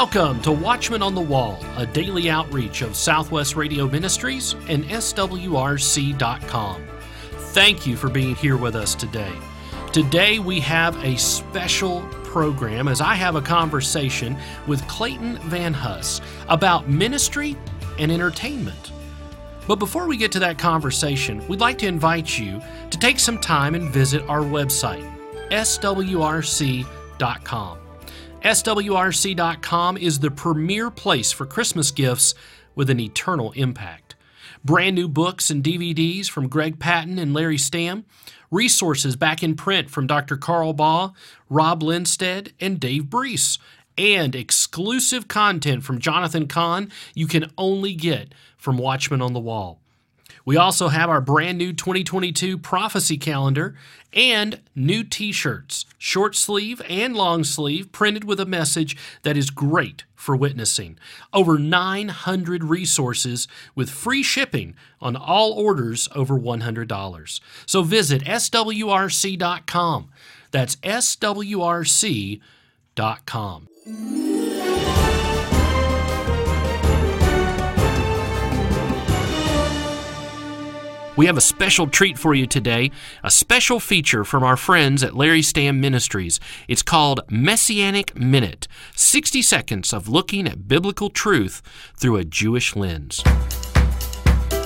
Welcome to Watchman on the Wall, a daily outreach of Southwest Radio Ministries and SWRC.com. Thank you for being here with us today. Today we have a special program as I have a conversation with Clayton Van Huss about ministry and entertainment. But before we get to that conversation, we'd like to invite you to take some time and visit our website, swrc.com. SWRC.com is the premier place for Christmas gifts with an eternal impact. Brand new books and DVDs from Greg Patton and Larry Stamm, resources back in print from Dr. Carl Baugh, Rob Lindsted, and Dave Breese, and exclusive content from Jonathan Cahn you can only get from Watchmen on the Wall. We also have our brand new 2022 prophecy calendar and new t shirts, short sleeve and long sleeve, printed with a message that is great for witnessing. Over 900 resources with free shipping on all orders over $100. So visit swrc.com. That's swrc.com. We have a special treat for you today, a special feature from our friends at Larry Stamm Ministries. It's called Messianic Minute 60 seconds of looking at biblical truth through a Jewish lens.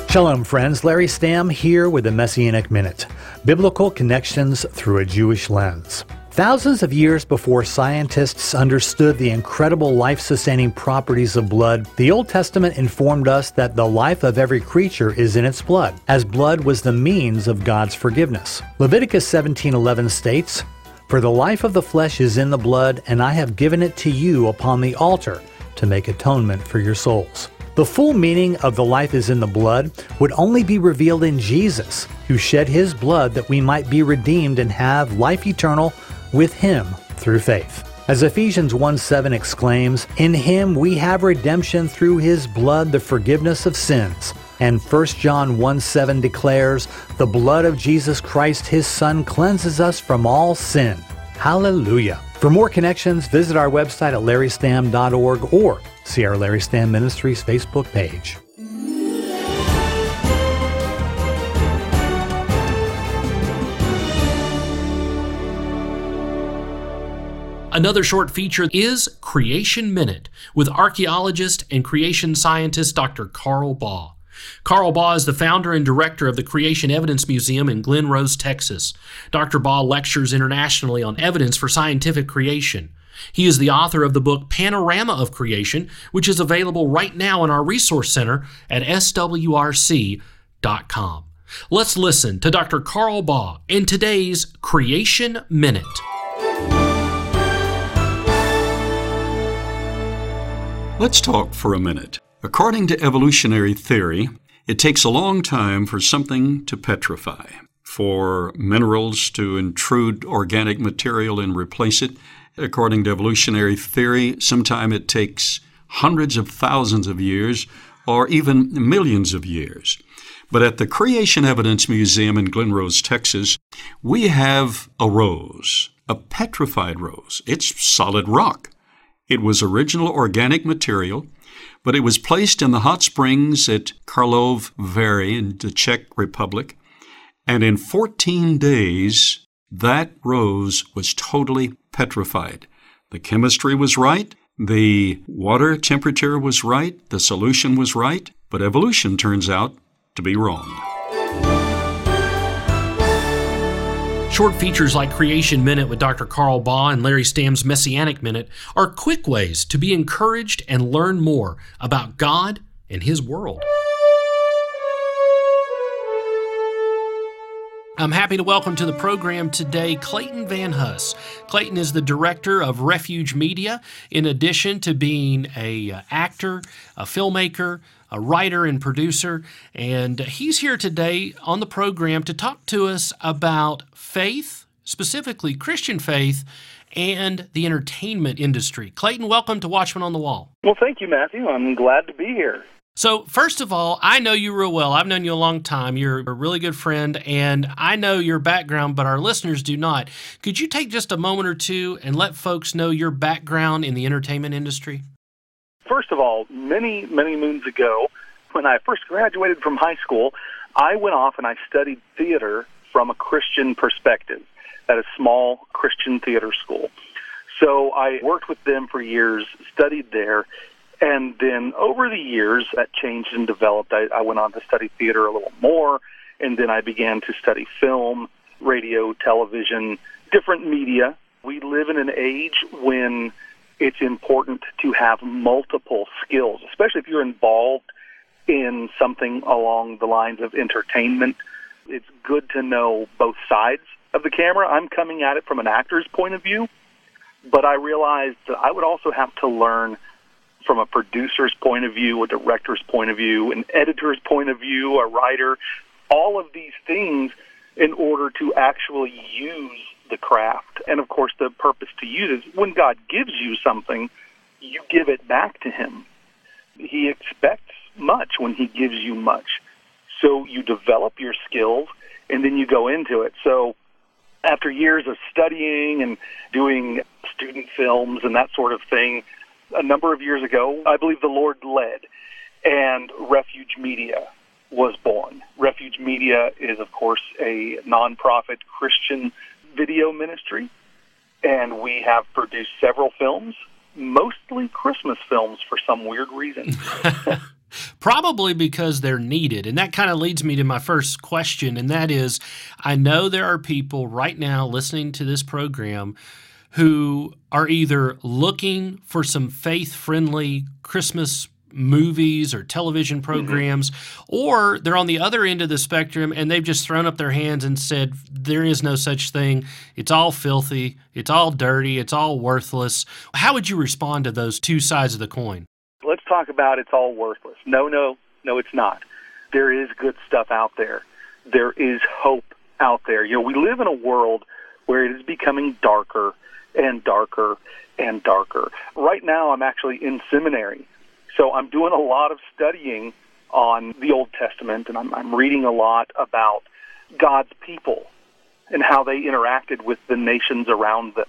Shalom, friends. Larry Stamm here with the Messianic Minute Biblical Connections Through a Jewish Lens. Thousands of years before scientists understood the incredible life sustaining properties of blood, the Old Testament informed us that the life of every creature is in its blood, as blood was the means of God's forgiveness. Leviticus 17:11 states, "For the life of the flesh is in the blood, and I have given it to you upon the altar to make atonement for your souls." The full meaning of the life is in the blood would only be revealed in Jesus, who shed his blood that we might be redeemed and have life eternal with him through faith. As Ephesians 1 7 exclaims, In him we have redemption through his blood, the forgiveness of sins. And 1 John 1 7 declares, The blood of Jesus Christ, his Son, cleanses us from all sin. Hallelujah. For more connections, visit our website at larrystam.org or see our Larry Stamm Ministries Facebook page. Another short feature is Creation Minute with archaeologist and creation scientist Dr. Carl Baugh. Carl Baugh is the founder and director of the Creation Evidence Museum in Glen Rose, Texas. Dr. Baugh lectures internationally on evidence for scientific creation. He is the author of the book Panorama of Creation, which is available right now in our resource center at swrc.com. Let's listen to Dr. Carl Baugh in today's Creation Minute. Let's talk for a minute. According to evolutionary theory, it takes a long time for something to petrify, for minerals to intrude organic material and replace it. According to evolutionary theory, sometimes it takes hundreds of thousands of years or even millions of years. But at the Creation Evidence Museum in Glen Rose, Texas, we have a rose, a petrified rose. It's solid rock. It was original organic material, but it was placed in the hot springs at Karlovy Vary in the Czech Republic, and in 14 days, that rose was totally petrified. The chemistry was right, the water temperature was right, the solution was right, but evolution turns out to be wrong. Short features like Creation Minute with Dr. Carl Baugh and Larry Stamm's Messianic Minute are quick ways to be encouraged and learn more about God and His world. I'm happy to welcome to the program today Clayton Van Huss. Clayton is the director of Refuge Media, in addition to being a uh, actor, a filmmaker, a writer and producer, and he's here today on the program to talk to us about faith, specifically Christian faith, and the entertainment industry. Clayton, welcome to Watchmen on the Wall. Well, thank you, Matthew. I'm glad to be here. So, first of all, I know you real well. I've known you a long time. You're a really good friend, and I know your background, but our listeners do not. Could you take just a moment or two and let folks know your background in the entertainment industry? First of all, many, many moons ago, when I first graduated from high school, I went off and I studied theater from a Christian perspective at a small Christian theater school. So I worked with them for years, studied there, and then over the years that changed and developed. I, I went on to study theater a little more, and then I began to study film, radio, television, different media. We live in an age when it's important to have multiple skills, especially if you're involved in something along the lines of entertainment. It's good to know both sides of the camera. I'm coming at it from an actor's point of view, but I realized that I would also have to learn from a producer's point of view, a director's point of view, an editor's point of view, a writer, all of these things in order to actually use the craft. And of course, the purpose to use is when God gives you something, you give it back to Him. He expects much when He gives you much. So you develop your skills and then you go into it. So after years of studying and doing student films and that sort of thing, a number of years ago, I believe the Lord led, and Refuge Media was born. Refuge Media is, of course, a nonprofit Christian video ministry, and we have produced several films, mostly Christmas films for some weird reason. Probably because they're needed. And that kind of leads me to my first question, and that is I know there are people right now listening to this program who are either looking for some faith friendly Christmas movies or television mm-hmm. programs, mm-hmm. or they're on the other end of the spectrum and they've just thrown up their hands and said, There is no such thing. It's all filthy. It's all dirty. It's all worthless. How would you respond to those two sides of the coin? Let's talk about it's all worthless. No, no, no, it's not. There is good stuff out there. There is hope out there. You know, we live in a world where it is becoming darker and darker and darker. Right now, I'm actually in seminary so I'm doing a lot of studying on the Old Testament, and I'm, I'm reading a lot about God's people and how they interacted with the nations around them.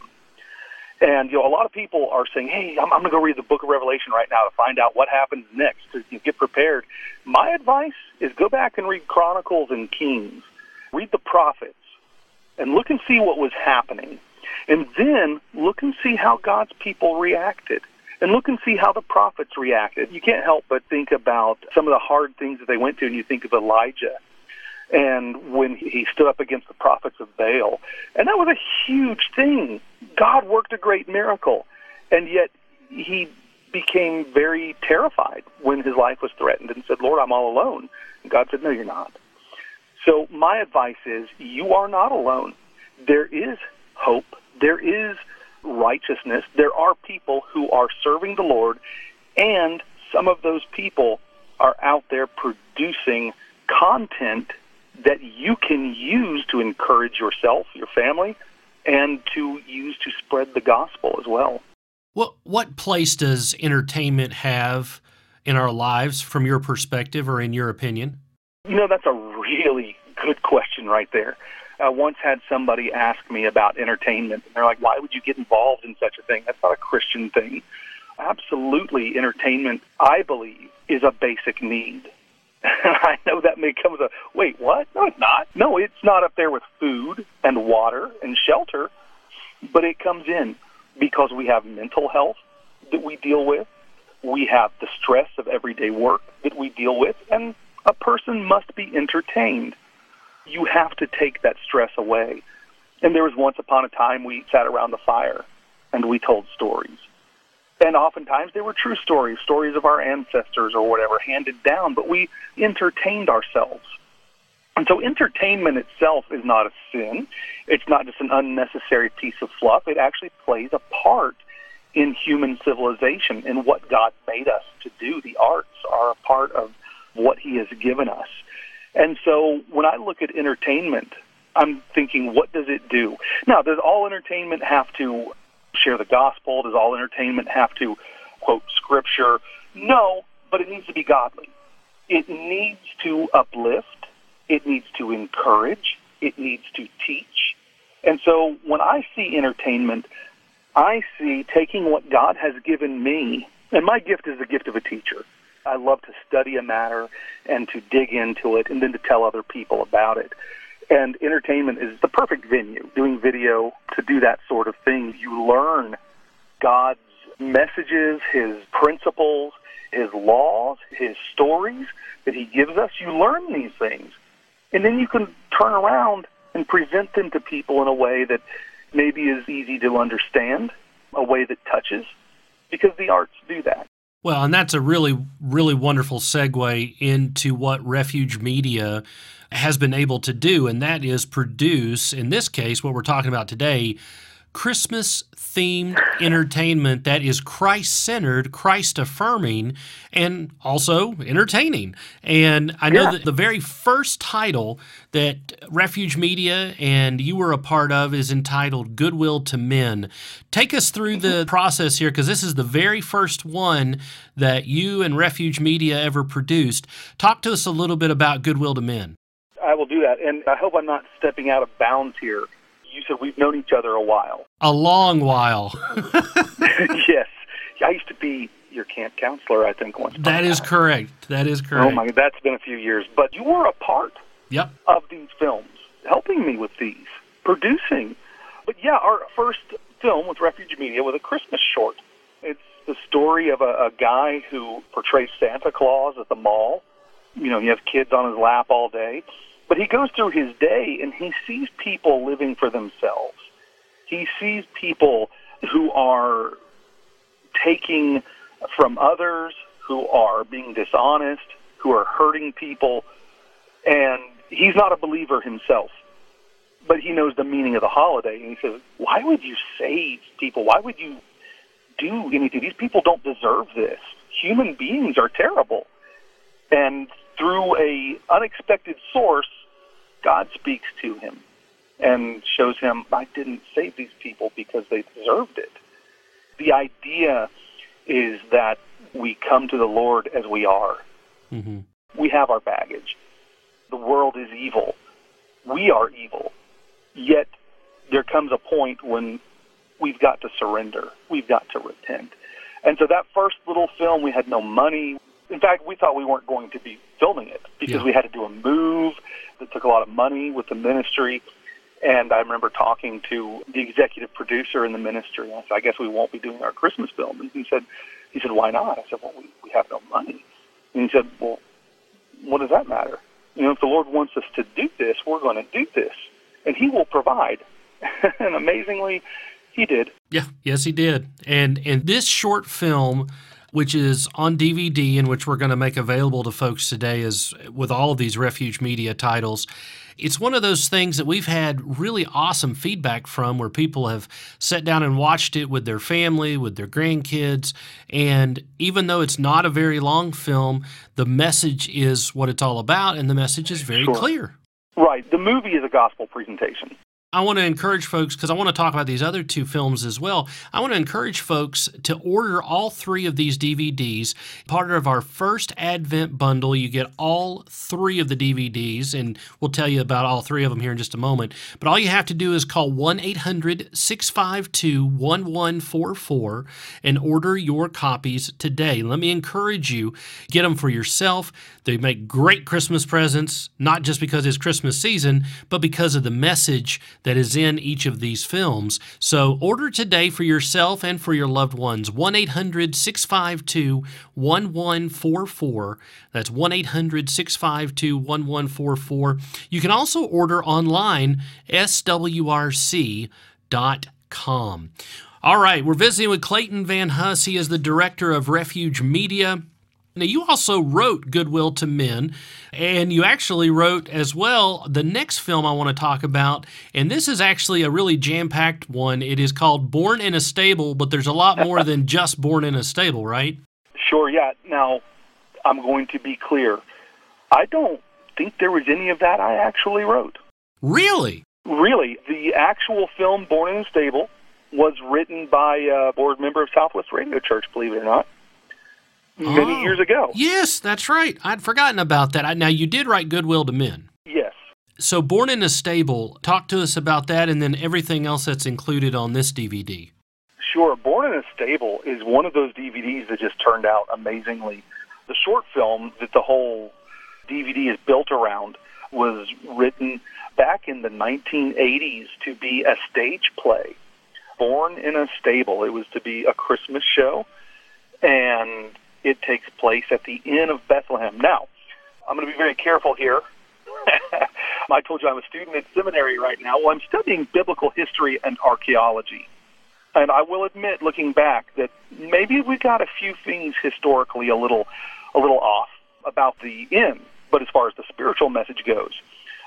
And you know, a lot of people are saying, "Hey, I'm, I'm going to go read the Book of Revelation right now to find out what happens next to you know, get prepared." My advice is go back and read Chronicles and Kings, read the prophets, and look and see what was happening, and then look and see how God's people reacted and look and see how the prophets reacted. You can't help but think about some of the hard things that they went to, and you think of Elijah and when he stood up against the prophets of Baal. And that was a huge thing. God worked a great miracle, and yet he became very terrified when his life was threatened and said, Lord, I'm all alone. And God said, No, you're not. So my advice is you are not alone. There is hope. There is righteousness, there are people who are serving the Lord, and some of those people are out there producing content that you can use to encourage yourself, your family, and to use to spread the gospel as well. What what place does entertainment have in our lives from your perspective or in your opinion? You know, that's a really good question right there. I once had somebody ask me about entertainment, and they're like, "Why would you get involved in such a thing? That's not a Christian thing." Absolutely, entertainment, I believe, is a basic need. I know that may come as a wait, what? No, it's not. No, it's not up there with food and water and shelter, but it comes in because we have mental health that we deal with, we have the stress of everyday work that we deal with, and a person must be entertained you have to take that stress away. And there was once upon a time we sat around the fire and we told stories. And oftentimes they were true stories, stories of our ancestors or whatever handed down, but we entertained ourselves. And so entertainment itself is not a sin. It's not just an unnecessary piece of fluff. It actually plays a part in human civilization and what God made us to do. The arts are a part of what He has given us. And so when I look at entertainment, I'm thinking, what does it do? Now, does all entertainment have to share the gospel? Does all entertainment have to quote scripture? No, but it needs to be godly. It needs to uplift. It needs to encourage. It needs to teach. And so when I see entertainment, I see taking what God has given me And my gift is the gift of a teacher. I love to study a matter and to dig into it and then to tell other people about it. And entertainment is the perfect venue, doing video to do that sort of thing. You learn God's messages, His principles, His laws, His stories that He gives us. You learn these things. And then you can turn around and present them to people in a way that maybe is easy to understand, a way that touches, because the arts do that. Well, and that's a really, really wonderful segue into what Refuge Media has been able to do, and that is produce, in this case, what we're talking about today, Christmas themed entertainment that is Christ centered, Christ affirming, and also entertaining. And I know yeah. that the very first title that Refuge Media and you were a part of is entitled Goodwill to Men. Take us through the mm-hmm. process here because this is the very first one that you and Refuge Media ever produced. Talk to us a little bit about Goodwill to Men. I will do that. And I hope I'm not stepping out of bounds here you said we've known each other a while. A long while. yes. I used to be your camp counselor, I think, once. That is correct. That is oh, correct. Oh, my, that's been a few years. But you were a part yep. of these films, helping me with these, producing. But yeah, our first film with Refuge Media was a Christmas short. It's the story of a, a guy who portrays Santa Claus at the mall. You know, he has kids on his lap all day but he goes through his day and he sees people living for themselves. He sees people who are taking from others, who are being dishonest, who are hurting people, and he's not a believer himself. But he knows the meaning of the holiday, and he says, Why would you save people? Why would you do anything? These people don't deserve this. Human beings are terrible. And through a unexpected source, God speaks to him and shows him, I didn't save these people because they deserved it. The idea is that we come to the Lord as we are. Mm-hmm. We have our baggage. The world is evil. We are evil. Yet there comes a point when we've got to surrender. We've got to repent. And so that first little film, we had no money. In fact, we thought we weren't going to be filming it because yeah. we had to do a move that took a lot of money with the ministry. And I remember talking to the executive producer in the ministry. And I said, I guess we won't be doing our Christmas film. And he said, he said, why not? I said, well, we, we have no money. And he said, well, what does that matter? You know, if the Lord wants us to do this, we're going to do this. And he will provide. and amazingly, he did. Yeah, yes, he did. And and this short film which is on DVD and which we're going to make available to folks today, is with all of these Refuge Media titles. It's one of those things that we've had really awesome feedback from where people have sat down and watched it with their family, with their grandkids. And even though it's not a very long film, the message is what it's all about, and the message is very sure. clear. Right. The movie is a gospel presentation. I want to encourage folks because I want to talk about these other two films as well. I want to encourage folks to order all three of these DVDs. Part of our first Advent bundle, you get all three of the DVDs, and we'll tell you about all three of them here in just a moment. But all you have to do is call 1 800 652 1144 and order your copies today. Let me encourage you get them for yourself. They make great Christmas presents, not just because it's Christmas season, but because of the message that is in each of these films. So order today for yourself and for your loved ones. 1 800 652 1144. That's 1 800 652 1144. You can also order online, swrc.com. All right, we're visiting with Clayton Van Huss. He is the director of Refuge Media. Now, you also wrote Goodwill to Men, and you actually wrote as well the next film I want to talk about. And this is actually a really jam packed one. It is called Born in a Stable, but there's a lot more than just Born in a Stable, right? Sure, yeah. Now, I'm going to be clear. I don't think there was any of that I actually wrote. Really? Really. The actual film, Born in a Stable, was written by a board member of Southwest Radio Church, believe it or not many oh, years ago. Yes, that's right. I'd forgotten about that. Now, you did write Goodwill to Men. Yes. So, Born in a Stable, talk to us about that and then everything else that's included on this DVD. Sure. Born in a Stable is one of those DVDs that just turned out amazingly. The short film that the whole DVD is built around was written back in the 1980s to be a stage play. Born in a Stable. It was to be a Christmas show, and it takes place at the Inn of Bethlehem. Now, I'm going to be very careful here. I told you I'm a student at seminary right now. Well, I'm studying biblical history and archaeology. And I will admit, looking back, that maybe we got a few things historically a little, a little off about the inn. But as far as the spiritual message goes,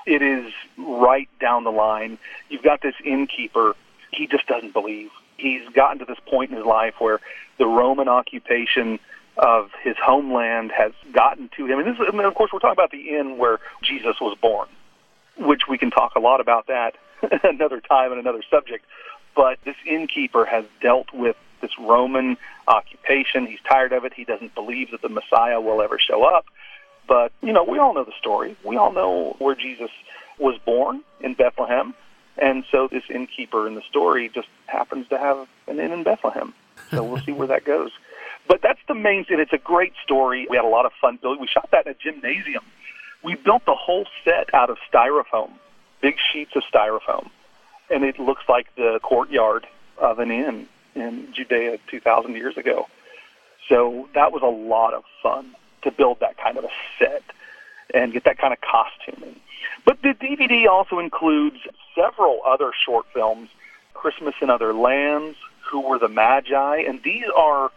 it is right down the line. You've got this innkeeper. He just doesn't believe. He's gotten to this point in his life where the Roman occupation of his homeland has gotten to him. And, this, and of course, we're talking about the inn where Jesus was born, which we can talk a lot about that another time and another subject. But this innkeeper has dealt with this Roman occupation. He's tired of it. He doesn't believe that the Messiah will ever show up. But, you know, we all know the story. We all know where Jesus was born in Bethlehem. And so this innkeeper in the story just happens to have an inn in Bethlehem. So we'll see where that goes. But that's the main thing. It's a great story. We had a lot of fun building. We shot that in a gymnasium. We built the whole set out of styrofoam, big sheets of styrofoam and it looks like the courtyard of an inn in Judea 2,000 years ago. So that was a lot of fun to build that kind of a set and get that kind of costuming. But the DVD also includes several other short films, Christmas in Other Lands, Who Were the Magi, and these are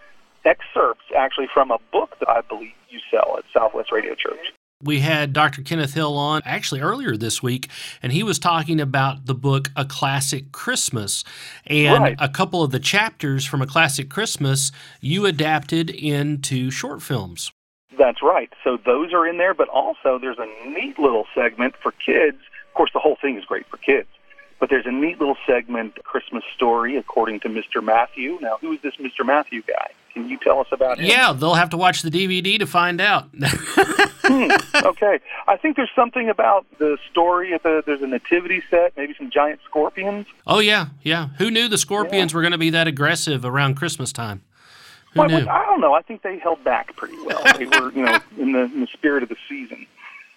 excerpts actually from a book that I believe you sell at Southwest Radio Church. We had Dr. Kenneth Hill on actually earlier this week, and he was talking about the book A Classic Christmas. And right. a couple of the chapters from A Classic Christmas you adapted into short films. That's right. So those are in there, but also there's a neat little segment for kids. Of course, the whole thing is great for kids. But there's a neat little segment, Christmas story, according to Mr. Matthew. Now, who is this Mr. Matthew guy? Can you tell us about him? Yeah, they'll have to watch the DVD to find out. hmm, okay. I think there's something about the story. At the, there's a nativity set, maybe some giant scorpions. Oh, yeah, yeah. Who knew the scorpions yeah. were going to be that aggressive around Christmas time? Who well, knew? I don't know. I think they held back pretty well. They were, you know, in the, in the spirit of the season.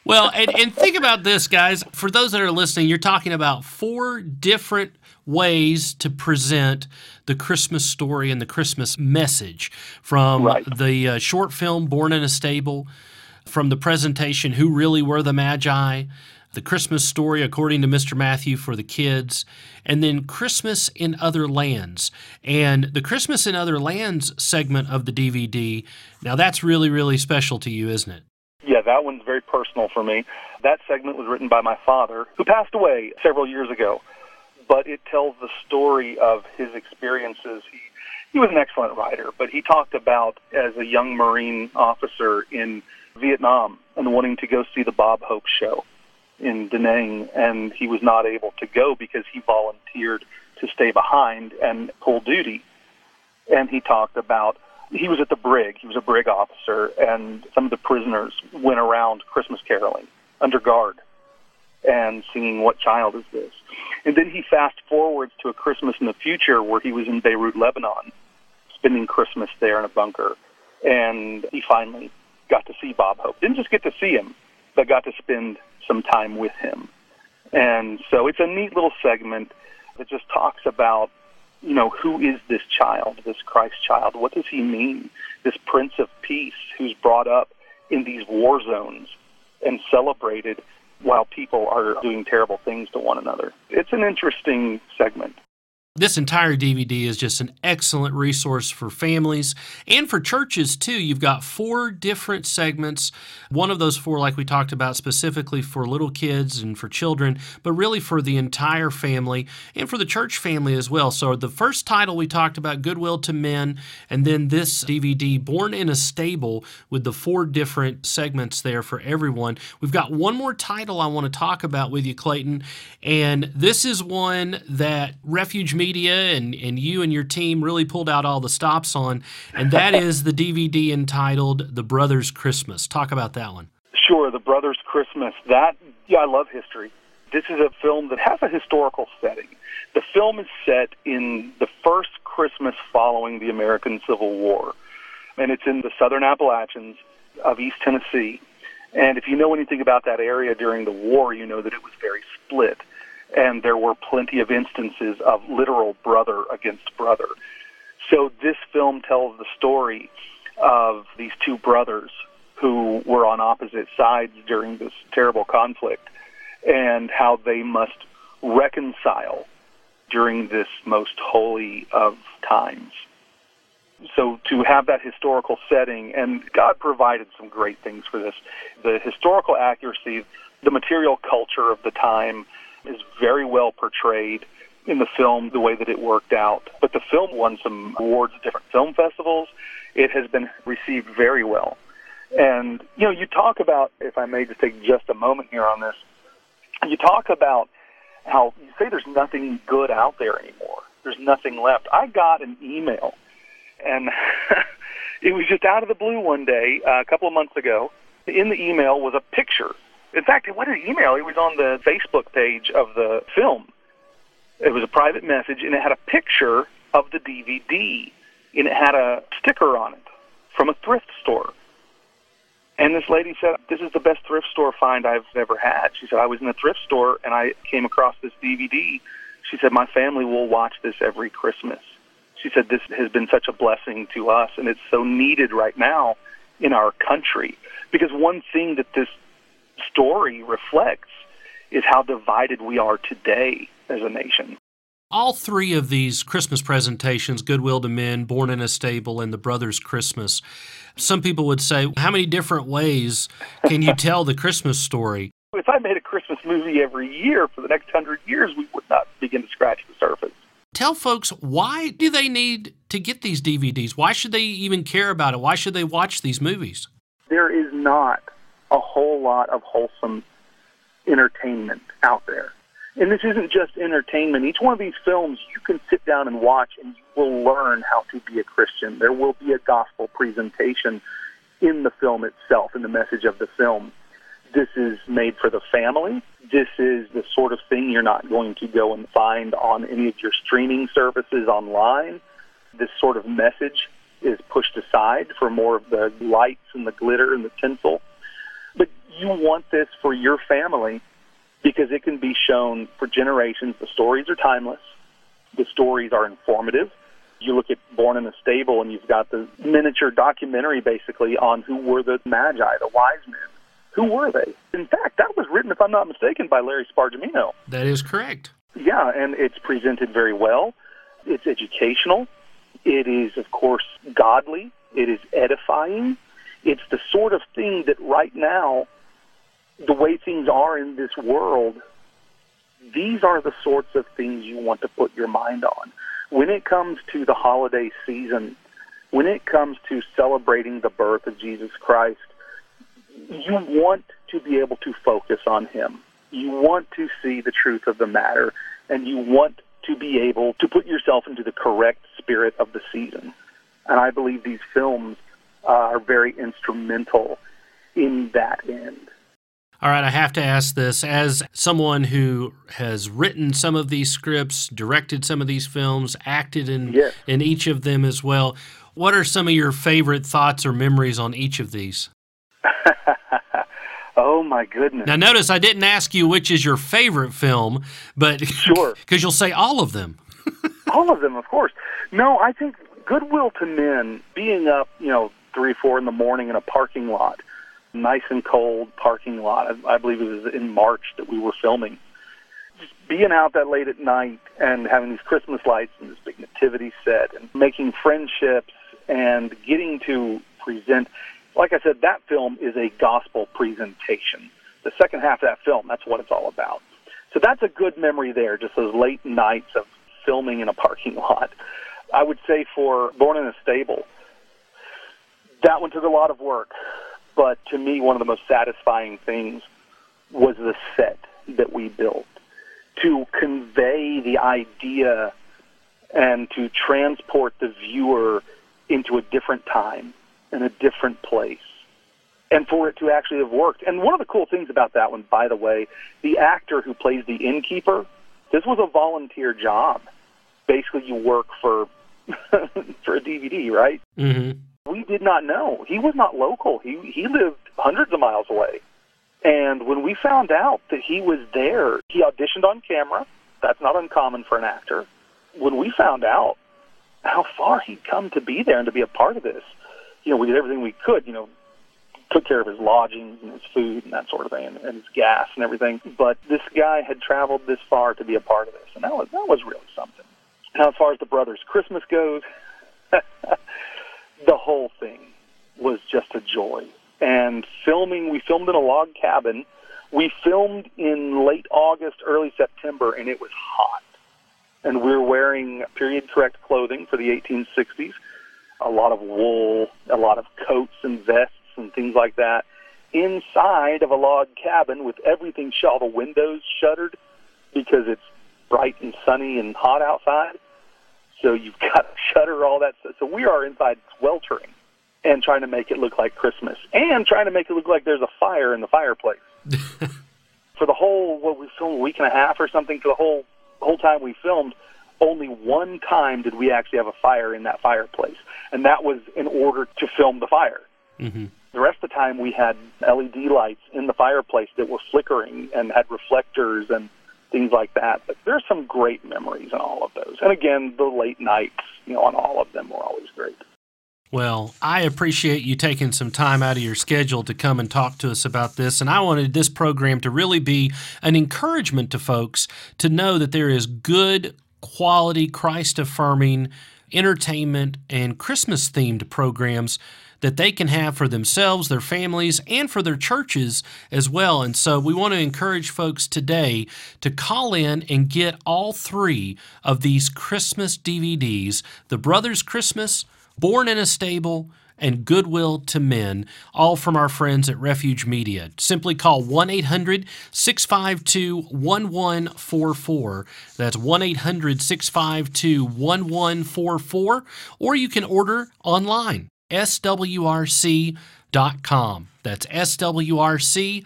Well, and, and think about this, guys. For those that are listening, you're talking about four different ways to present the Christmas story and the Christmas message from right. the uh, short film Born in a Stable, from the presentation Who Really Were the Magi, the Christmas story according to Mr. Matthew for the kids, and then Christmas in Other Lands. And the Christmas in Other Lands segment of the DVD, now that's really, really special to you, isn't it? Yeah, that one's very personal for me. That segment was written by my father, who passed away several years ago, but it tells the story of his experiences. He, he was an excellent writer, but he talked about as a young Marine officer in Vietnam and wanting to go see the Bob Hope show in Da Nang, and he was not able to go because he volunteered to stay behind and pull duty. And he talked about he was at the brig. He was a brig officer, and some of the prisoners went around Christmas caroling under guard and singing "What Child Is This?" And then he fast forwards to a Christmas in the future where he was in Beirut, Lebanon, spending Christmas there in a bunker, and he finally got to see Bob Hope. Didn't just get to see him, but got to spend some time with him. And so it's a neat little segment that just talks about you know, who is this child, this Christ child? What does he mean? This Prince of Peace who's brought up in these war zones and celebrated while people are doing terrible things to one another. It's an interesting segment. This entire DVD is just an excellent resource for families and for churches too. You've got four different segments. One of those four, like we talked about, specifically for little kids and for children, but really for the entire family and for the church family as well. So, the first title we talked about, Goodwill to Men, and then this DVD, Born in a Stable, with the four different segments there for everyone. We've got one more title I want to talk about with you, Clayton, and this is one that Refuge Media media and, and you and your team really pulled out all the stops on, and that is the DVD entitled The Brothers Christmas. Talk about that one. Sure, The Brothers Christmas. That, yeah, I love history. This is a film that has a historical setting. The film is set in the first Christmas following the American Civil War, and it's in the southern Appalachians of East Tennessee. And if you know anything about that area during the war, you know that it was very split, and there were plenty of instances of literal brother against brother. So this film tells the story of these two brothers who were on opposite sides during this terrible conflict and how they must reconcile during this most holy of times. So to have that historical setting, and God provided some great things for this. The historical accuracy, the material culture of the time is very well portrayed in the film, the way that it worked out. But the film won some awards at different film festivals. It has been received very well. And, you know, you talk about, if I may just take just a moment here on this, you talk about how you say there's nothing good out there anymore. There's nothing left. I got an email, and it was just out of the blue one day, uh, a couple of months ago. In the email was a picture. In fact, it wasn't an email. It was on the Facebook page of the film. It was a private message, and it had a picture of the DVD, and it had a sticker on it from a thrift store. And this lady said, This is the best thrift store find I've ever had. She said, I was in a thrift store and I came across this DVD. She said, My family will watch this every Christmas. She said, This has been such a blessing to us and it's so needed right now in our country. Because one thing that this story reflects is how divided we are today as a nation. All three of these Christmas presentations, Goodwill to Men, Born in a Stable, and The Brothers Christmas, some people would say, how many different ways can you tell the Christmas story? If I made a Christmas movie every year for the next hundred years, we would not begin to scratch the surface. Tell folks why do they need to get these DVDs? Why should they even care about it? Why should they watch these movies? There is not a whole lot of wholesome entertainment out there. And this isn't just entertainment. Each one of these films you can sit down and watch and you will learn how to be a Christian. There will be a gospel presentation in the film itself, in the message of the film. This is made for the family. This is the sort of thing you're not going to go and find on any of your streaming services online. This sort of message is pushed aside for more of the lights and the glitter and the tinsel. You want this for your family because it can be shown for generations. The stories are timeless. The stories are informative. You look at Born in a Stable, and you've got the miniature documentary basically on who were the Magi, the wise men. Who were they? In fact, that was written, if I'm not mistaken, by Larry Spargimino. That is correct. Yeah, and it's presented very well. It's educational. It is, of course, godly. It is edifying. It's the sort of thing that right now way things are in this world, these are the sorts of things you want to put your mind on. When it comes to the holiday season, when it comes to celebrating the birth of Jesus Christ, you want to be able to focus on Him. You want to see the truth of the matter, and you want to be able to put yourself into the correct spirit of the season. And I believe these films are very instrumental in that end. All right, I have to ask this. As someone who has written some of these scripts, directed some of these films, acted in, yes. in each of them as well, what are some of your favorite thoughts or memories on each of these? oh, my goodness. Now, notice I didn't ask you which is your favorite film, but sure. Because you'll say all of them. all of them, of course. No, I think Goodwill to Men, being up, you know, three, four in the morning in a parking lot, nice and cold parking lot. I, I believe it was in March that we were filming. Just being out that late at night and having these Christmas lights and this big nativity set and making friendships and getting to present. Like I said, that film is a gospel presentation. The second half of that film, that's what it's all about. So that's a good memory there, just those late nights of filming in a parking lot. I would say for Born in a Stable, that one took a lot of work. But to me, one of the most satisfying things was the set that we built to convey the idea and to transport the viewer into a different time and a different place and for it to actually have worked. And one of the cool things about that one, by the way, the actor who plays the innkeeper, this was a volunteer job. Basically, you work for for a DVD, right? Mm-hmm. We did not know. He was not local. He he lived hundreds of miles away. And when we found out that he was there, he auditioned on camera. That's not uncommon for an actor. When we found out how far he'd come to be there and to be a part of this, you know, we did everything we could, you know, took care of his lodging and his food and that sort of thing and, and his gas and everything. But this guy had traveled this far to be a part of this, and that was that was really something. Now, as far as the brothers' Christmas goes, the whole thing was just a joy. And filming, we filmed in a log cabin. We filmed in late August, early September, and it was hot. And we were wearing period correct clothing for the 1860s a lot of wool, a lot of coats and vests and things like that inside of a log cabin with everything shut, all the windows shuttered because it's bright and sunny and hot outside. So you've got to shutter all that stuff. So we are inside sweltering and trying to make it look like Christmas and trying to make it look like there's a fire in the fireplace. for the whole what we filmed a week and a half or something for the whole whole time we filmed, only one time did we actually have a fire in that fireplace, and that was in order to film the fire. Mm-hmm. The rest of the time we had LED lights in the fireplace that were flickering and had reflectors and things like that. But there's some great memories in all of those. And again, the late nights, you know, on all of them were always great. Well, I appreciate you taking some time out of your schedule to come and talk to us about this. And I wanted this program to really be an encouragement to folks to know that there is good, quality, Christ affirming entertainment and Christmas themed programs that they can have for themselves, their families, and for their churches as well. And so we want to encourage folks today to call in and get all three of these Christmas DVDs The Brothers Christmas, Born in a Stable, and Goodwill to Men, all from our friends at Refuge Media. Simply call 1 800 652 1144. That's 1 800 652 1144. Or you can order online, swrc.com. That's swrc.com.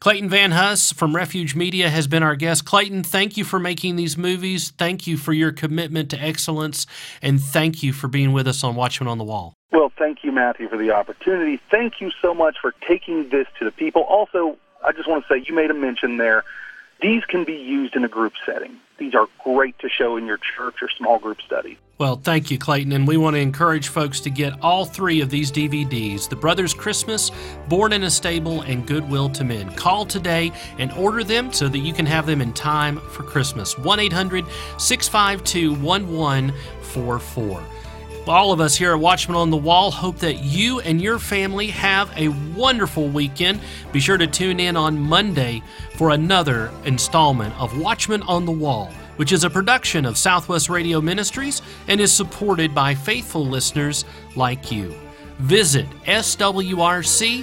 Clayton Van Huss from Refuge Media has been our guest. Clayton, thank you for making these movies. Thank you for your commitment to excellence. And thank you for being with us on Watchmen on the Wall. Well, thank you, Matthew, for the opportunity. Thank you so much for taking this to the people. Also, I just want to say you made a mention there. These can be used in a group setting. These are great to show in your church or small group study. Well, thank you, Clayton. And we want to encourage folks to get all three of these DVDs The Brothers Christmas, Born in a Stable, and Goodwill to Men. Call today and order them so that you can have them in time for Christmas. 1 800 652 1144. All of us here at Watchmen on the Wall hope that you and your family have a wonderful weekend. Be sure to tune in on Monday for another installment of Watchmen on the Wall, which is a production of Southwest Radio Ministries and is supported by faithful listeners like you. Visit swrc.com.